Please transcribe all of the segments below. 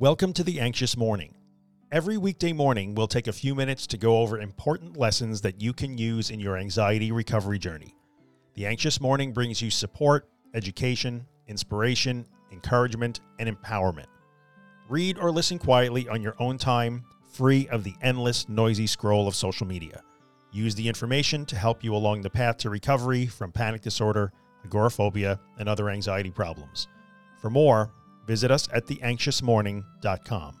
Welcome to the Anxious Morning. Every weekday morning, we'll take a few minutes to go over important lessons that you can use in your anxiety recovery journey. The Anxious Morning brings you support, education, inspiration, encouragement, and empowerment. Read or listen quietly on your own time, free of the endless, noisy scroll of social media. Use the information to help you along the path to recovery from panic disorder, agoraphobia, and other anxiety problems. For more, visit us at theanxiousmorning.com.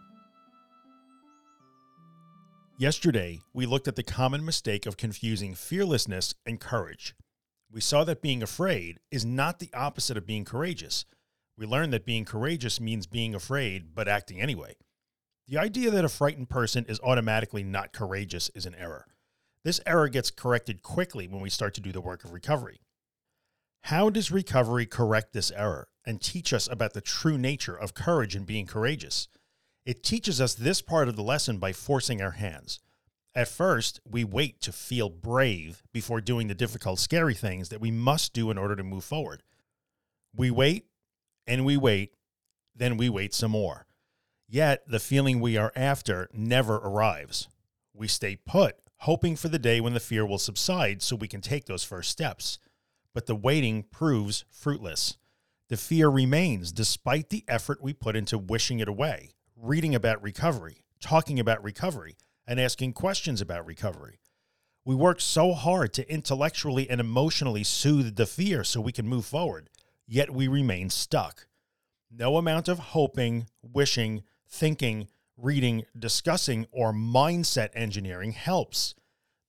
Yesterday, we looked at the common mistake of confusing fearlessness and courage. We saw that being afraid is not the opposite of being courageous. We learned that being courageous means being afraid, but acting anyway. The idea that a frightened person is automatically not courageous is an error. This error gets corrected quickly when we start to do the work of recovery. How does recovery correct this error and teach us about the true nature of courage and being courageous? It teaches us this part of the lesson by forcing our hands. At first, we wait to feel brave before doing the difficult, scary things that we must do in order to move forward. We wait and we wait, then we wait some more. Yet the feeling we are after never arrives. We stay put, hoping for the day when the fear will subside so we can take those first steps but the waiting proves fruitless. The fear remains despite the effort we put into wishing it away, reading about recovery, talking about recovery, and asking questions about recovery. We work so hard to intellectually and emotionally soothe the fear so we can move forward, yet we remain stuck. No amount of hoping, wishing, thinking, reading, discussing, or mindset engineering helps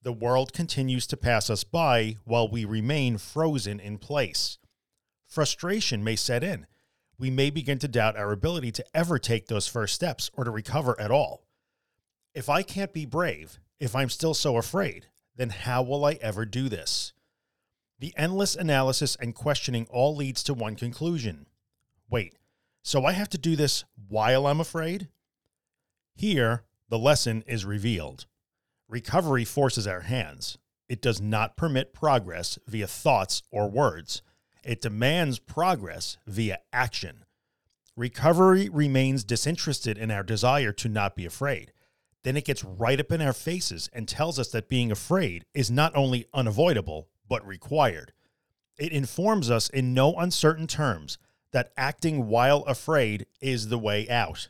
the world continues to pass us by while we remain frozen in place. Frustration may set in. We may begin to doubt our ability to ever take those first steps or to recover at all. If I can't be brave, if I'm still so afraid, then how will I ever do this? The endless analysis and questioning all leads to one conclusion. Wait, so I have to do this while I'm afraid? Here, the lesson is revealed. Recovery forces our hands. It does not permit progress via thoughts or words. It demands progress via action. Recovery remains disinterested in our desire to not be afraid. Then it gets right up in our faces and tells us that being afraid is not only unavoidable, but required. It informs us in no uncertain terms that acting while afraid is the way out.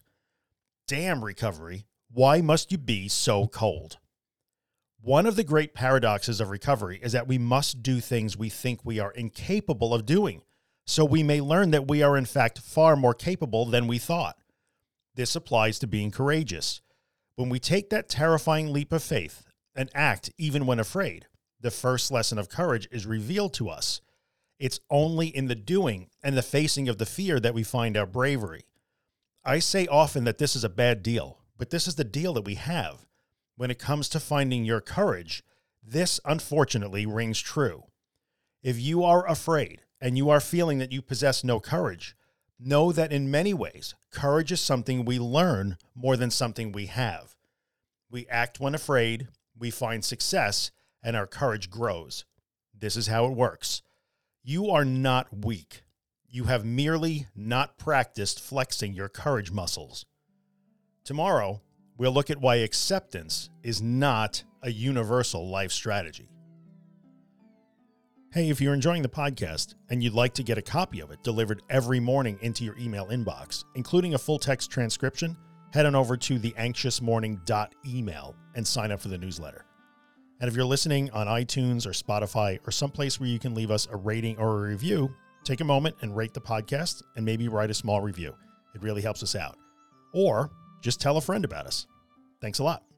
Damn, recovery, why must you be so cold? One of the great paradoxes of recovery is that we must do things we think we are incapable of doing, so we may learn that we are in fact far more capable than we thought. This applies to being courageous. When we take that terrifying leap of faith and act even when afraid, the first lesson of courage is revealed to us. It's only in the doing and the facing of the fear that we find our bravery. I say often that this is a bad deal, but this is the deal that we have when it comes to finding your courage, this unfortunately rings true. If you are afraid and you are feeling that you possess no courage, know that in many ways, courage is something we learn more than something we have. We act when afraid, we find success, and our courage grows. This is how it works. You are not weak. You have merely not practiced flexing your courage muscles. Tomorrow, we'll look at why acceptance is not a universal life strategy. Hey, if you're enjoying the podcast and you'd like to get a copy of it delivered every morning into your email inbox, including a full text transcription, head on over to theanxiousmorning.email and sign up for the newsletter. And if you're listening on iTunes or Spotify or someplace where you can leave us a rating or a review, take a moment and rate the podcast and maybe write a small review. It really helps us out. Or just tell a friend about us. Thanks a lot.